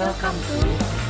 Welcome to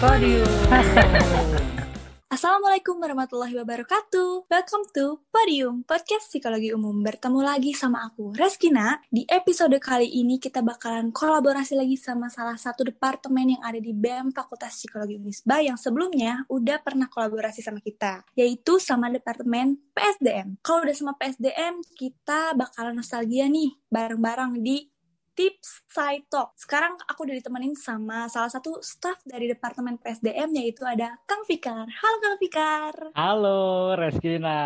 Podium. Assalamualaikum warahmatullahi wabarakatuh. Welcome to Podium, podcast psikologi umum. Bertemu lagi sama aku, Reskina. Di episode kali ini kita bakalan kolaborasi lagi sama salah satu departemen yang ada di BEM Fakultas Psikologi Unisba yang sebelumnya udah pernah kolaborasi sama kita, yaitu sama departemen PSDM. Kalau udah sama PSDM, kita bakalan nostalgia nih bareng-bareng di tips side talk. Sekarang aku udah ditemenin sama salah satu staff dari Departemen PSDM yaitu ada Kang Fikar. Halo Kang Fikar. Halo Reskina.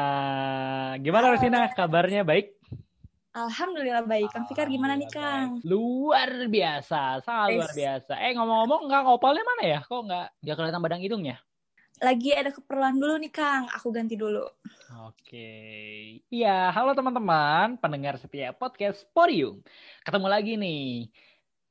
Gimana Halo. Reskina? Kabarnya baik? Alhamdulillah baik. Kang Fikar gimana nih Kang? Luar biasa, sangat luar biasa. Eh ngomong-ngomong Kang Opalnya mana ya? Kok nggak nggak kelihatan badang hidungnya? Lagi ada keperluan dulu nih Kang, aku ganti dulu. Oke. Iya, halo teman-teman, pendengar setia podcast Porium. Ketemu lagi nih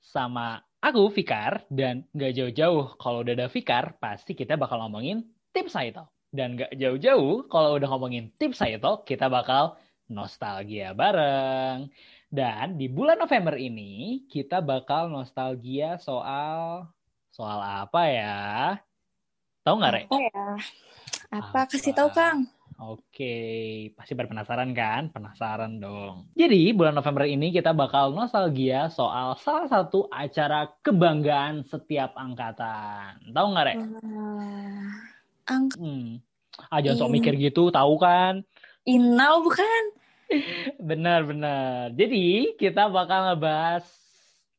sama aku Fikar dan gak jauh-jauh kalau udah ada Fikar pasti kita bakal ngomongin tips itu. Dan gak jauh-jauh kalau udah ngomongin tips itu kita bakal nostalgia bareng. Dan di bulan November ini kita bakal nostalgia soal soal apa ya? Tahu nggak, Rek? Apa ya? Apa? Apa? Kasih tahu, Kang. Oke, pasti pada penasaran kan? Penasaran dong. Jadi, bulan November ini kita bakal nostalgia soal salah satu acara kebanggaan setiap angkatan. Tahu nggak, Rek? Uh, ang hmm. Ah, sok mikir gitu, tahu kan? Inau bukan? Benar-benar. Jadi, kita bakal ngebahas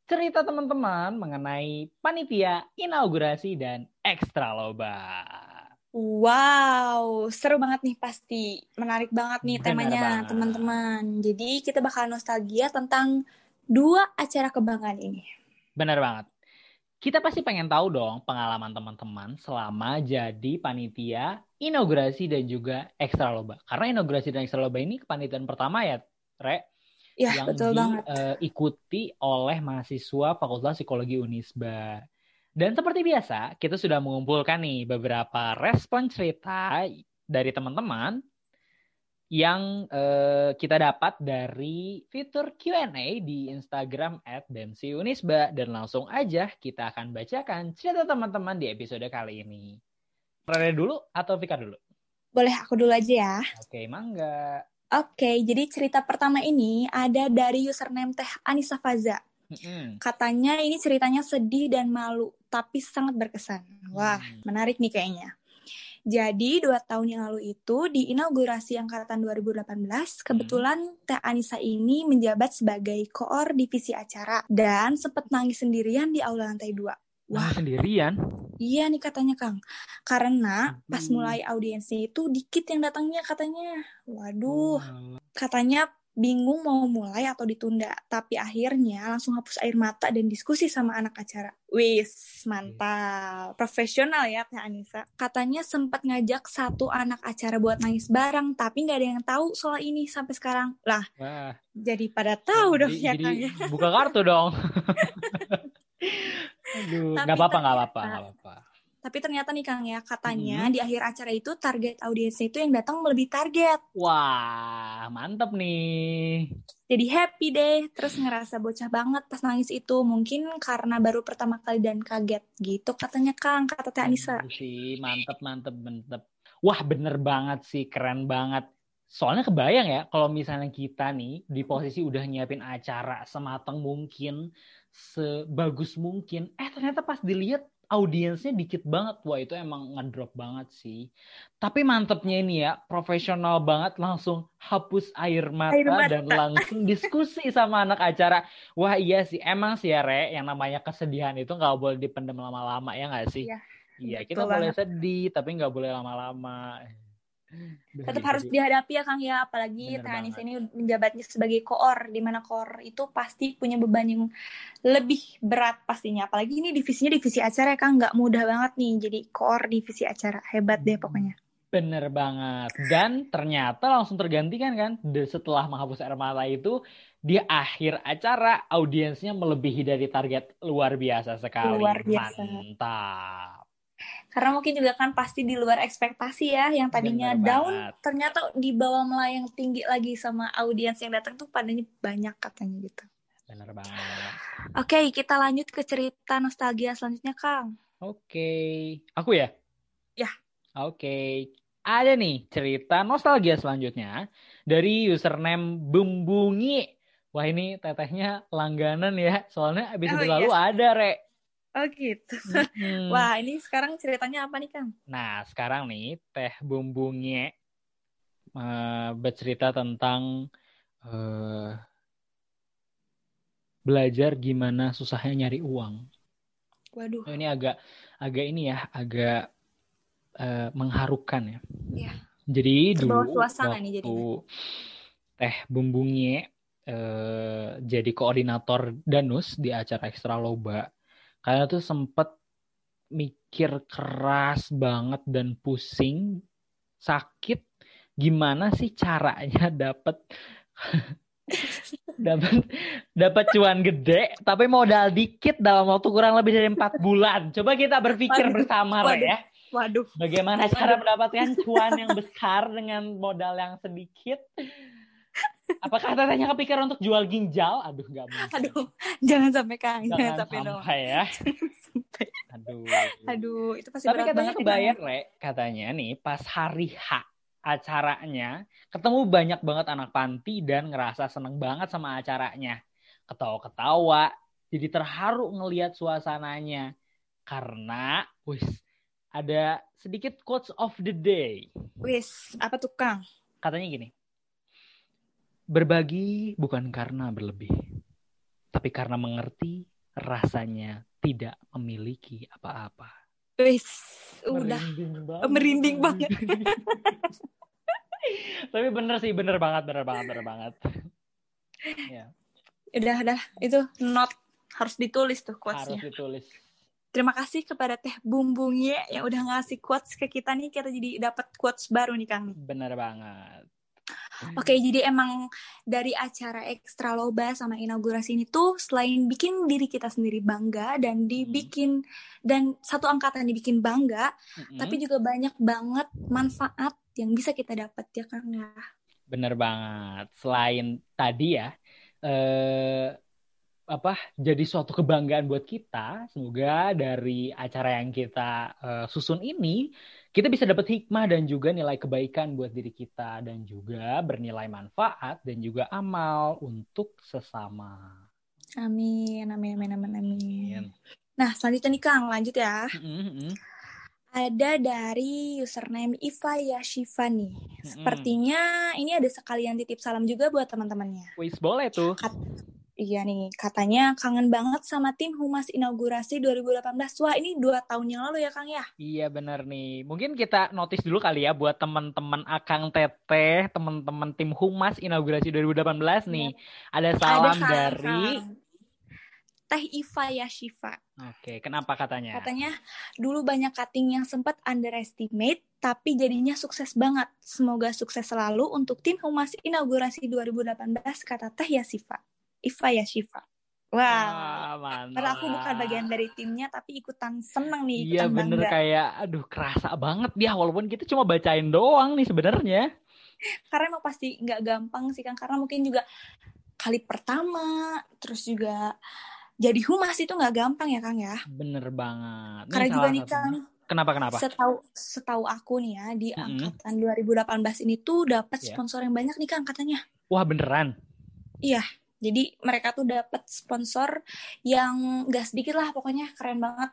cerita teman-teman mengenai panitia inaugurasi dan ekstra loba. Wow, seru banget nih pasti. Menarik banget nih Bener temanya teman-teman. Jadi kita bakal nostalgia tentang dua acara kebanggaan ini. Benar banget. Kita pasti pengen tahu dong pengalaman teman-teman selama jadi panitia inaugurasi dan juga ekstra loba. Karena inaugurasi dan ekstra loba ini kepanitiaan pertama ya, Re, ya, yang betul diikuti uh, oleh mahasiswa Fakultas Psikologi Unisba. Dan seperti biasa, kita sudah mengumpulkan nih beberapa respon cerita dari teman-teman yang uh, kita dapat dari fitur Q&A di Instagram at Unisba. Dan langsung aja kita akan bacakan cerita teman-teman di episode kali ini. Rere dulu atau Vika dulu? Boleh aku dulu aja ya. Oke, mangga. Oke, jadi cerita pertama ini ada dari username Teh Anissa Faza. Mm-hmm. Katanya ini ceritanya sedih dan malu, tapi sangat berkesan. Wah, mm. menarik nih kayaknya. Jadi dua tahun yang lalu itu di inaugurasi angkatan 2018 kebetulan hmm. Teh Anissa ini menjabat sebagai koor divisi acara dan sempat nangis sendirian di aula lantai dua. Wah sendirian? Iya nih katanya Kang. Karena pas mulai audiensi itu dikit yang datangnya katanya. Waduh. Katanya bingung mau mulai atau ditunda. Tapi akhirnya langsung hapus air mata dan diskusi sama anak acara. Wis, mantap. Profesional ya Teh Anissa. Katanya sempat ngajak satu anak acara buat nangis bareng. Tapi nggak ada yang tahu soal ini sampai sekarang. Lah, Wah. jadi pada tahu dong ya Kang ya. Buka kartu dong. Aduh, nggak apa-apa, nggak apa-apa, nggak apa-apa. Tapi ternyata nih Kang ya, katanya hmm. di akhir acara itu target audiensnya itu yang datang melebihi target. Wah, mantep nih. Jadi happy deh, terus ngerasa bocah banget pas nangis itu. Mungkin karena baru pertama kali dan kaget gitu katanya Kang, kata Teh Anissa. Sih, mantep, mantep, mantep. Wah, bener banget sih, keren banget. Soalnya kebayang ya, kalau misalnya kita nih di posisi udah nyiapin acara sematang mungkin, sebagus mungkin eh ternyata pas dilihat audiensnya dikit banget. Wah itu emang ngedrop banget sih. Tapi mantepnya ini ya profesional banget langsung hapus air mata, air mata. dan langsung diskusi sama anak acara. Wah iya sih emang sih ya re yang namanya kesedihan itu nggak boleh dipendam lama-lama ya nggak sih? Iya, iya kita boleh sedih tapi nggak boleh lama-lama tetap harus dihadapi ya Kang ya. Apalagi Teh ini menjabatnya sebagai koor di mana koor itu pasti punya beban yang lebih berat pastinya. Apalagi ini divisinya divisi acara ya Kang. Nggak mudah banget nih jadi koor divisi acara. Hebat deh pokoknya. Bener banget. Dan ternyata langsung tergantikan kan? Setelah menghapus air mata itu di akhir acara audiensnya melebihi dari target luar biasa sekali. Luar biasa. Mantap. Karena mungkin juga kan pasti di luar ekspektasi ya, yang tadinya Bener down banget. ternyata di bawah melayang tinggi lagi sama audiens yang datang tuh padanya banyak katanya gitu. Bener banget. Oke, kita lanjut ke cerita nostalgia selanjutnya, Kang. Oke. Aku ya? Ya. Oke. Ada nih cerita nostalgia selanjutnya dari username Bumbungi. Wah ini tetehnya langganan ya. Soalnya episode Oh, lalu iya. ada, Re. Oh gitu. Hmm. Wah ini sekarang ceritanya apa nih Kang? Nah, sekarang nih Teh Bumbungi eh, bercerita tentang eh, belajar gimana susahnya nyari uang. Waduh. Ini agak agak ini ya, agak eh, mengharukan ya. Iya. Jadi dulu suasana nih waktu jadinya. Teh Bumbungi eh, jadi koordinator Danus di acara Ekstra Loba, karena tuh sempet mikir keras banget dan pusing, sakit, gimana sih caranya dapat dapat dapat cuan gede tapi modal dikit dalam waktu kurang lebih dari empat bulan. Coba kita berpikir Waduh, bersama waduh. ya. Waduh. Bagaimana cara mendapatkan cuan yang besar dengan modal yang sedikit? Apakah tetehnya kepikiran untuk jual ginjal? Aduh, nggak mungkin. Aduh. Jangan sampai Kang. Jangan, Jangan sampai dong. sampai ya. Sampai. Aduh. Aduh itu pasti Tapi berat katanya Kang. kebayang, Re. Katanya nih, pas hari H acaranya, ketemu banyak banget anak panti dan ngerasa seneng banget sama acaranya. Ketawa-ketawa, jadi terharu ngelihat suasananya. Karena, wis, ada sedikit quotes of the day. Wis, apa tuh Kang? Katanya gini, berbagi bukan karena berlebih, tapi karena mengerti rasanya tidak memiliki apa-apa. Wis, udah. Merinding banget. Merinding banget. Tapi bener sih, bener banget, bener banget, bener banget. ya, Udah, udah. Itu not harus ditulis tuh harus quotes-nya. ditulis. Terima kasih kepada Teh Bumbungnya yang udah ngasih quotes ke kita nih. Kita jadi dapat quotes baru nih Kang. Bener banget. Oke, jadi emang dari acara ekstra loba sama inaugurasi ini tuh selain bikin diri kita sendiri bangga dan dibikin dan satu angkatan dibikin bangga, Mm-mm. tapi juga banyak banget manfaat yang bisa kita dapat ya Kang ya. Bener banget. Selain tadi ya, eh, apa jadi suatu kebanggaan buat kita. Semoga dari acara yang kita eh, susun ini, kita bisa dapat hikmah dan juga nilai kebaikan buat diri kita dan juga bernilai manfaat dan juga amal untuk sesama. Amin, amin, amin, amin, amin. Nah, selanjutnya nih Kang, lanjut ya. Mm-mm. Ada dari username Iva Yashifa nih. Sepertinya ini ada sekalian titip salam juga buat teman-temannya. Wis boleh tuh. Iya nih, katanya kangen banget sama tim Humas Inaugurasi 2018. Wah, ini dua tahun yang lalu ya, Kang ya? Iya bener nih. Mungkin kita notice dulu kali ya buat teman-teman Akang Teteh, teman-teman tim Humas inaugurasi 2018 nih. Ada salam Ada dari Kang. Teh Iva Yashifa. Oke, kenapa katanya? Katanya dulu banyak cutting yang sempat underestimate, tapi jadinya sukses banget. Semoga sukses selalu untuk tim Humas Inaugurasi 2018, kata Teh Yashifa. Iva Yashifa. Wah, Wah, mantap. Padahal aku bukan bagian dari timnya, tapi ikutan seneng nih, Iya bener bangga. kayak, aduh kerasa banget ya walaupun kita cuma bacain doang nih sebenarnya. Karena emang pasti nggak gampang sih kan, karena mungkin juga kali pertama, terus juga jadi humas itu nggak gampang ya Kang ya. Bener banget. Nih Karena juga nih. Kang, Kenapa kenapa? setahu setahu aku nih ya di Mm-mm. angkatan 2018 ini tuh dapat Ya. sponsor yang banyak nih Kang katanya. Wah beneran. Jadi mereka tuh dapat sponsor yang gak sedikit lah pokoknya keren banget.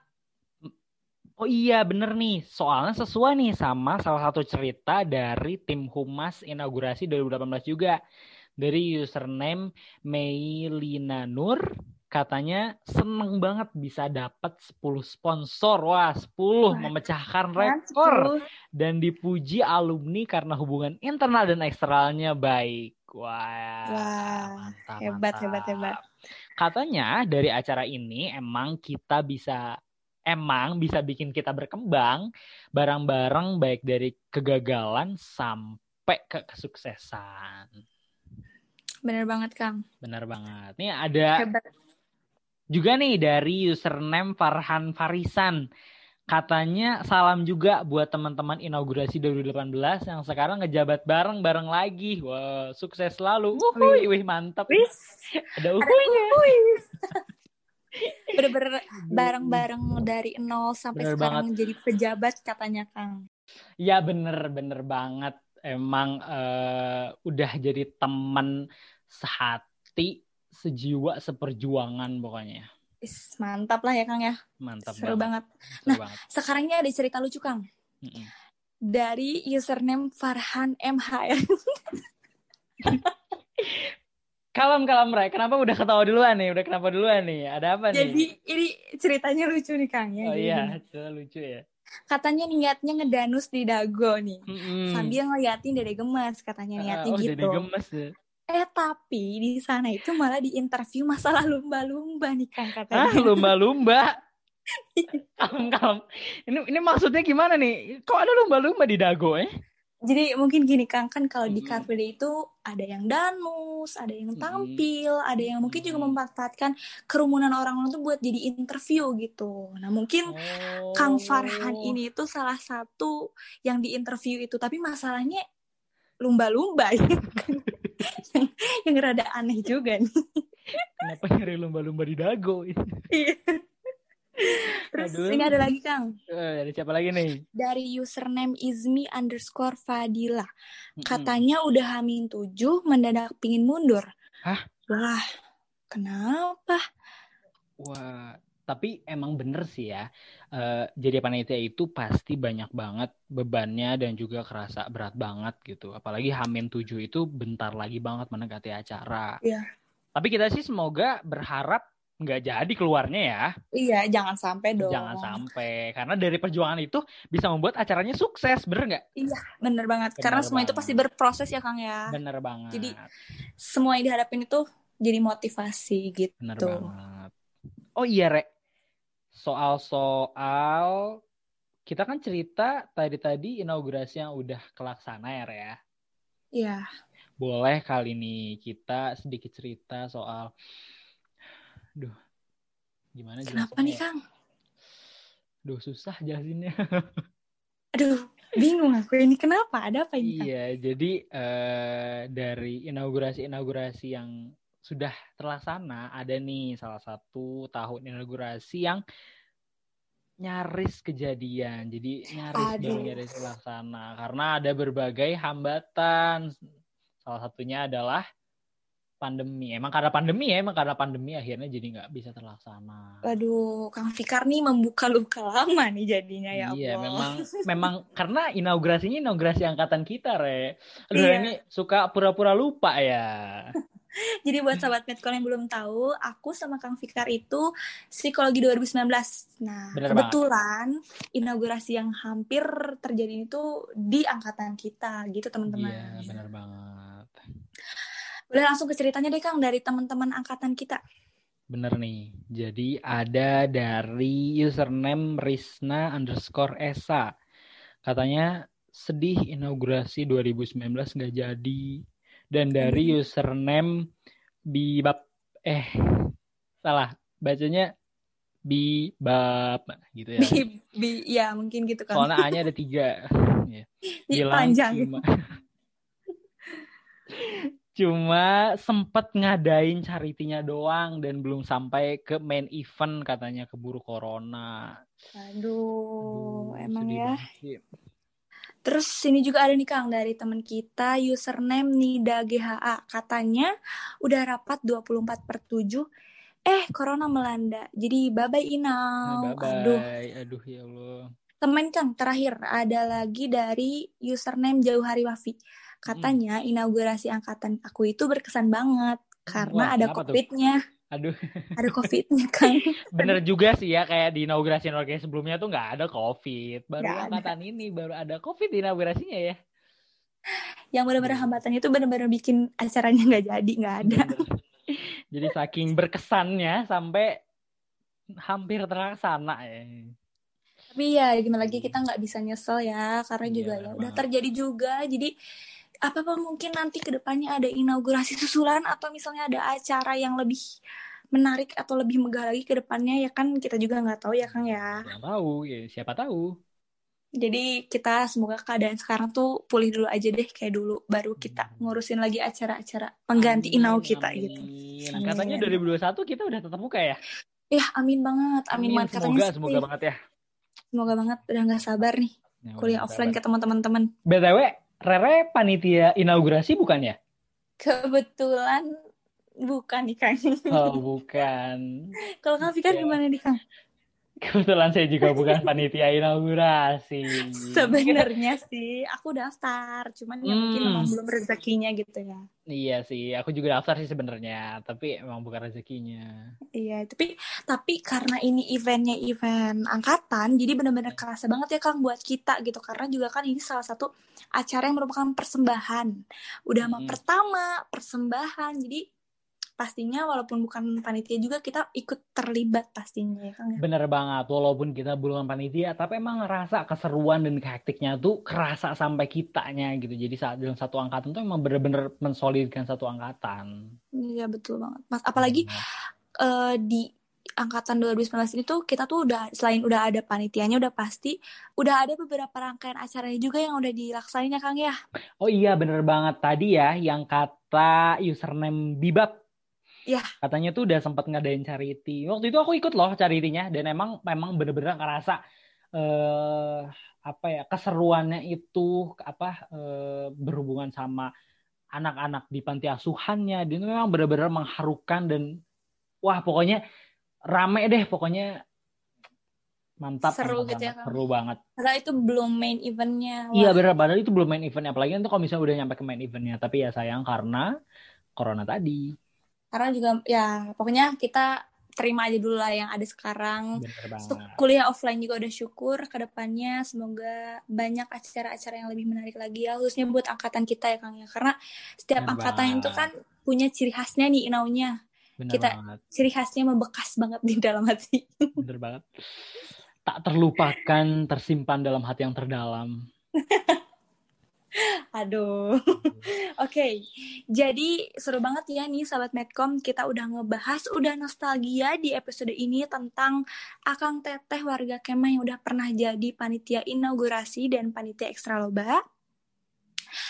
Oh iya bener nih, soalnya sesuai nih sama salah satu cerita dari tim Humas inaugurasi 2018 juga. Dari username Meilina Nur, katanya seneng banget bisa dapat 10 sponsor. Wah 10 Wah, memecahkan Kan, rekor. Dan dipuji alumni karena hubungan internal dan eksternalnya baik. Wah, Wah, mantap, hebat, mantap. hebat, hebat. Katanya dari acara ini emang kita bisa emang bisa bikin kita berkembang bareng-bareng baik dari kegagalan sampai ke kesuksesan. Bener banget Kang. Benar banget. Nih ada Hebat. juga nih dari username Farhan Farisan. Katanya salam juga buat teman-teman inaugurasi 2018 yang sekarang ngejabat bareng-bareng lagi. Wah, sukses selalu. Uhuy, wih mantap. Wis, Ada ada uhuy. uhuy. Bener-bener bareng-bareng dari nol sampai Bener sekarang banget. jadi pejabat katanya Kang. Ya bener bener banget. Emang eh, udah jadi teman sehati, sejiwa, seperjuangan pokoknya. Is, mantap lah ya Kang ya. Mantap Seru banget. Seru Nah, banget. Sekarang ini ada cerita lucu Kang. Mm-mm. Dari username Farhan MHR. Kalem kalem Ray, kenapa udah ketawa duluan nih? Udah kenapa duluan nih? Ada apa nih? Jadi ini ceritanya lucu nih Kang ya. oh Jadi iya, cerita lucu ya. Katanya niatnya ngedanus di dago nih. Mm-mm. Sambil ngeliatin dede gemes katanya Ah, niatnya oh, gitu. jadi gemes ya. Eh tapi di sana itu malah diinterview masalah lumba-lumba nih Kang Ah, katanya. lumba-lumba. kalem kalem. Ini ini maksudnya gimana nih? Kok ada lumba-lumba di dago eh? Jadi mungkin gini Kang, kan kalau di Mm. Car Free Day itu ada yang danus, ada yang tampil, ada yang mungkin juga memanfaatkan kerumunan orang-orang tuh buat jadi interview gitu. Nah mungkin Kang Farhan Oh. ini itu salah satu yang di interview itu, tapi masalahnya lumba-lumba ya. Yang, yang rada aneh juga nih. Kenapa nyari lumba-lumba di dago? Iya. Terus Aduh. ini ada lagi Kang, Eh, dari siapa lagi nih? dari username izmi underscore Fadila. Katanya udah hamin tujuh, mendadak pingin mundur. Hah? Wah, kenapa? Wah, tapi emang bener sih ya. Eh, jadi panitia itu pasti banyak banget bebannya dan juga kerasa berat banget gitu. Apalagi Hamin 7 itu bentar lagi banget mendekati acara. Iya. Tapi kita sih semoga berharap nggak jadi keluarnya ya. Iya, jangan sampai dong. Jangan sampai. Karena dari perjuangan itu bisa membuat acaranya sukses, bener nggak? Bener banget. Bener Karena semua itu banget. pasti berproses ya, Kang ya. Bener banget. Jadi, Semua yang dihadapin itu jadi motivasi gitu. Bener banget. Oh iya, Rek. Soal-soal kita kan cerita tadi-tadi inaugurasi yang udah kelaksana ya, Re ya. Iya. Boleh kali ini kita sedikit cerita soal Duh. Gimana Kenapa nih, ya? Kang? Duh, susah jelasinnya. Aduh, bingung aku ini kenapa? Ada apa ini, Kang? Iya, jadi eh, dari inaugurasi-inaugurasi yang sudah terlaksana, ada nih salah satu tahun inaugurasi yang nyaris kejadian. Jadi nyaris Aduh. nyaris terlaksana karena ada berbagai hambatan. Salah satunya adalah pandemi. Emang karena pandemi ya, emang karena pandemi akhirnya jadi nggak bisa terlaksana. Aduh, Kang Fikar nih membuka luka lama nih jadinya ya Iya, Allah. memang memang karena inaugurasinya inaugurasi angkatan kita, Re. Aduh, Iya. ini suka pura-pura lupa ya. Jadi buat sahabat Medcon yang belum tahu, aku sama Kang Fikar itu psikologi 2019. Nah, Bener kebetulan inaugurasi yang hampir terjadi itu di angkatan kita gitu Iya, teman-teman. benar banget. Boleh langsung ke ceritanya deh Kang dari teman-teman angkatan kita. Bener nih. Jadi ada dari username Risna underscore Esa. Katanya sedih inaugurasi 2019 nggak jadi. Dan dari username Bibab eh salah bacanya Bibab gitu ya. Bi, bi- ya mungkin gitu kan. Soalnya A-nya ada tiga. Ya. Bilang panjang. cuma cuma sempet ngadain charity-nya doang dan belum sampai ke main event katanya keburu corona. Aduh, emang sedih ya. banget. Terus ini juga ada nih Kang dari teman kita username Nida GHA. Katanya udah rapat 24 per 7. Eh, corona melanda. Jadi bye-bye Inau. Bye Aduh. Aduh ya Allah. Temen Kang, terakhir ada lagi dari username Jauh Hari Wafi. Katanya inaugurasi angkatan aku itu berkesan banget. Karena Wah, ada tuh? Aduh, Ada COVID-nya kan. bener juga sih ya kayak di inaugurasi inaugurasi sebelumnya tuh nggak ada COVID. Baru ada. angkatan ini baru ada COVID di inaugurasinya ya. Yang benar-benar hambatannya itu benar-benar bikin acaranya nggak jadi, nggak ada. Bener. Jadi saking berkesannya sampai hampir terlaksana ya. Tapi ya gimana lagi kita nggak bisa nyesel ya karena Iya, juga ya udah terjadi juga. Jadi apa apa mungkin nanti ke depannya ada inaugurasi susulan atau misalnya ada acara yang lebih menarik atau lebih megah lagi ke depannya ya kan kita juga nggak tahu ya Kang ya. Nggak tahu, ya siapa tahu. Jadi kita semoga keadaan sekarang tuh pulih dulu aja deh kayak dulu baru kita ngurusin lagi acara-acara pengganti Amin, inau kita amin. gitu. Katanya Amin. 2021 kita udah tetap muka ya? Ya, amin banget. Amin, Amin, banget katanya. semoga semoga banget ya. Semoga banget. Udah nggak sabar nih Ya, kuliah offline sabar. ketemu teman-teman. BTW, Rere panitia inaugurasi bukan ya? Kebetulan bukan nih Kang. Oh, bukan. Kalau Kang Fikar Ya. gimana nih Kang? Kebetulan saya juga bukan panitia inaugurasi. Sebenarnya sih aku daftar, cuman ya mungkin Hmm. memang belum rezekinya gitu ya. Iya sih, aku juga daftar sih sebenarnya, tapi emang bukan rezekinya. Iya, tapi tapi karena ini eventnya event angkatan, jadi benar-benar kerasa banget ya Kang buat kita gitu. Karena juga kan ini salah satu acara yang merupakan persembahan. Udah mah Mm. pertama persembahan, jadi pastinya walaupun bukan panitia juga kita ikut terlibat pastinya ya Kang. ya. Bener banget, walaupun kita belum panitia, tapi emang ngerasa keseruan dan kehektiknya tuh kerasa sampai kitanya gitu. Jadi saat dalam satu angkatan tuh emang bener-bener mensolidkan satu angkatan. Iya betul banget. Mas apalagi Bener. eh, di angkatan 2019 ini tuh kita tuh udah selain udah ada panitianya udah pasti udah ada beberapa rangkaian acaranya juga yang udah dilaksanain ya Kang ya. Oh iya bener banget tadi ya yang kata username Bibab. Iya. Katanya tuh udah sempat ngadain charity. Waktu itu aku ikut loh charity-nya dan emang memang bener-bener ngerasa eh apa ya keseruannya itu apa eh, berhubungan sama anak-anak di panti asuhannya. Dia memang bener-bener mengharukan dan wah pokoknya rame deh pokoknya mantap Seru gitu ya, seru banget. Padahal itu belum main eventnya. Iya benar padahal itu belum main event apalagi nanti kalau misalnya udah nyampe ke main eventnya tapi ya sayang karena corona tadi Karena juga ya pokoknya kita terima aja dulu lah yang ada sekarang. Untuk kuliah offline juga udah syukur ke depannya semoga banyak acara-acara yang lebih menarik lagi ya khususnya buat angkatan kita ya Kang ya. Karena setiap Bener angkatan itu banget. kan punya ciri khasnya nih inaunya. bener kita- banget Ciri khasnya membekas banget di dalam hati. bener banget tak terlupakan tersimpan dalam hati yang terdalam Aduh. Oke, jadi seru banget ya nih sahabat Medcom kita udah ngebahas, udah nostalgia di episode ini tentang Akang Teteh warga Kemah yang udah pernah jadi panitia inaugurasi dan panitia ekstra loba.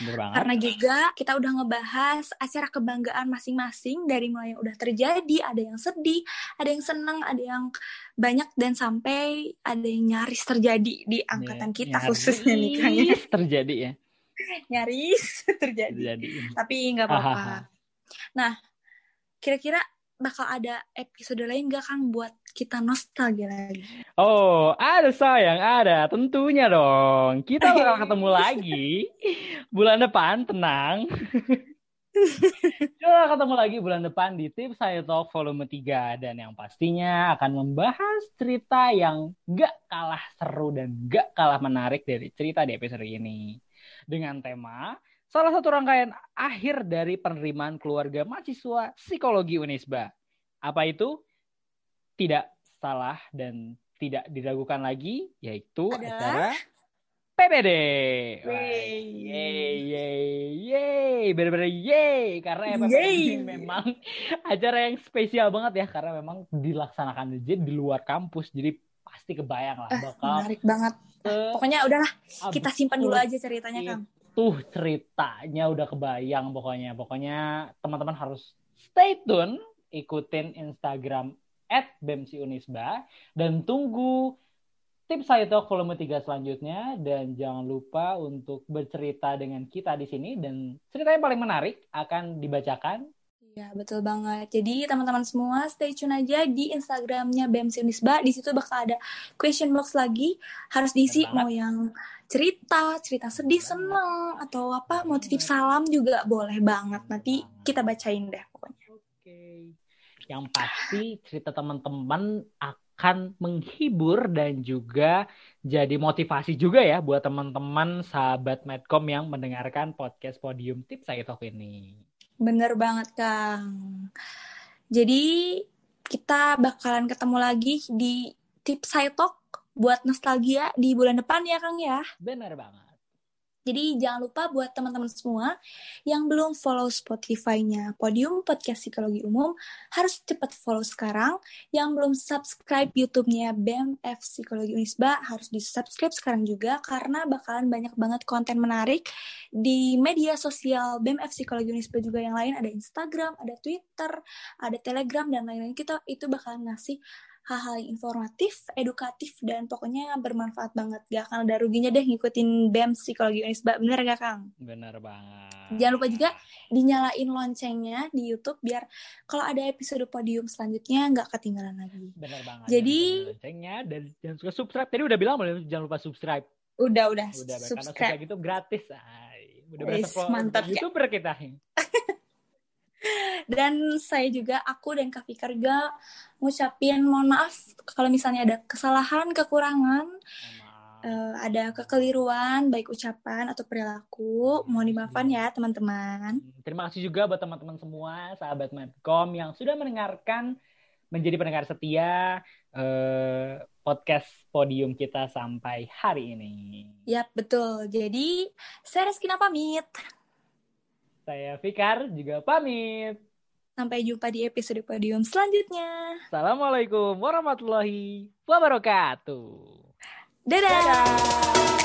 Karena juga kita udah ngebahas acara kebanggaan masing-masing dari mulai yang udah terjadi, ada yang sedih, ada yang senang, ada yang banyak dan sampai ada yang nyaris terjadi di angkatan kita Nyaris khususnya nih Kang ya. terjadi ya Nyaris terjadi. terjadi Tapi nggak apa-apa. Nah, kira-kira bakal ada episode lain nggak Kang buat kita nostalgia lagi? Oh, ada sayang, ada. Tentunya dong. Kita bakal ketemu lagi bulan depan, tenang. Kita ketemu lagi bulan depan di Tips Saya Talk volume 3. Dan yang pastinya akan membahas cerita yang gak kalah seru dan gak kalah menarik dari cerita di episode ini. Dengan tema, salah satu rangkaian akhir dari penerimaan keluarga mahasiswa psikologi Unisba. Apa itu? Tidak salah dan tidak diragukan lagi, yaitu Adalah? acara PPD. Yeay. Yeay, yeay, bener-bener yeay, karena PPD Yeay. memang acara yang spesial banget ya, karena memang dilaksanakan aja di luar kampus, jadi pasti kebayang lah Eh, bakal menarik banget. ke Pokoknya udahlah, kita simpan dulu aja ceritanya. Kang. tuh ceritanya udah kebayang pokoknya. Pokoknya teman-teman harus stay tune, ikutin Instagram at BEMSI Unisba, dan tunggu tips saya talk volume 3 selanjutnya. Dan jangan lupa untuk bercerita dengan kita di sini. Dan cerita yang paling menarik akan dibacakan. Iya, betul banget. Jadi teman-teman semua stay tune aja di Instagramnya BMC Unisba. Di situ bakal ada question box lagi. Harus diisi banget. mau yang cerita, cerita sedih, seneng, atau apa, mau titip salam juga boleh banget. Nanti kita bacain deh pokoknya. Oke. Yang pasti cerita teman-teman akan menghibur dan juga jadi motivasi juga ya buat teman-teman sahabat Medcom yang mendengarkan podcast Podium Tips saya Talk ini. Bener banget, Kang. Jadi kita bakalan ketemu lagi di tips talk buat nostalgia di bulan depan ya, Kang ya. Benar banget. Jadi jangan lupa buat teman-teman semua yang belum follow Spotify-nya Podium Podcast Psikologi Umum harus cepat follow sekarang. Yang belum subscribe YouTube-nya BMF Psikologi Unisba harus di-subscribe sekarang juga karena bakalan banyak banget konten menarik di media sosial BMF Psikologi Unisba juga yang lain ada Instagram, ada Twitter, ada Telegram dan lain-lain. Kita itu bakalan ngasih hal-hal yang informatif, edukatif, dan pokoknya bermanfaat banget. Gak akan ada ruginya deh ngikutin BEM Psikologi Unisba. Bener gak, Kang? Bener banget. Jangan lupa juga dinyalain loncengnya di YouTube biar kalau ada episode podium selanjutnya nggak ketinggalan lagi. Bener banget. Jadi loncengnya dan jangan suka subscribe. Tadi udah bilang jangan lupa subscribe. Udah udah. Udah subscribe. karena subscribe itu gratis. Ay, udah berasa mantap youtuber ya. kita. Dan saya juga, aku dan Kak Fikar juga ngucapin mohon maaf kalau misalnya ada kesalahan, kekurangan, uh, ada kekeliruan, baik ucapan atau perilaku. Mohon dimaafkan ya teman-teman. Hmm, terima kasih juga buat teman-teman semua, sahabat Medcom yang sudah mendengarkan, menjadi pendengar setia uh, podcast podium kita sampai hari ini. Yap, betul. Jadi, saya Reskina pamit. Saya Fikar juga pamit. Sampai jumpa di episode podium selanjutnya. Assalamualaikum warahmatullahi wabarakatuh. Dadah. Dadah.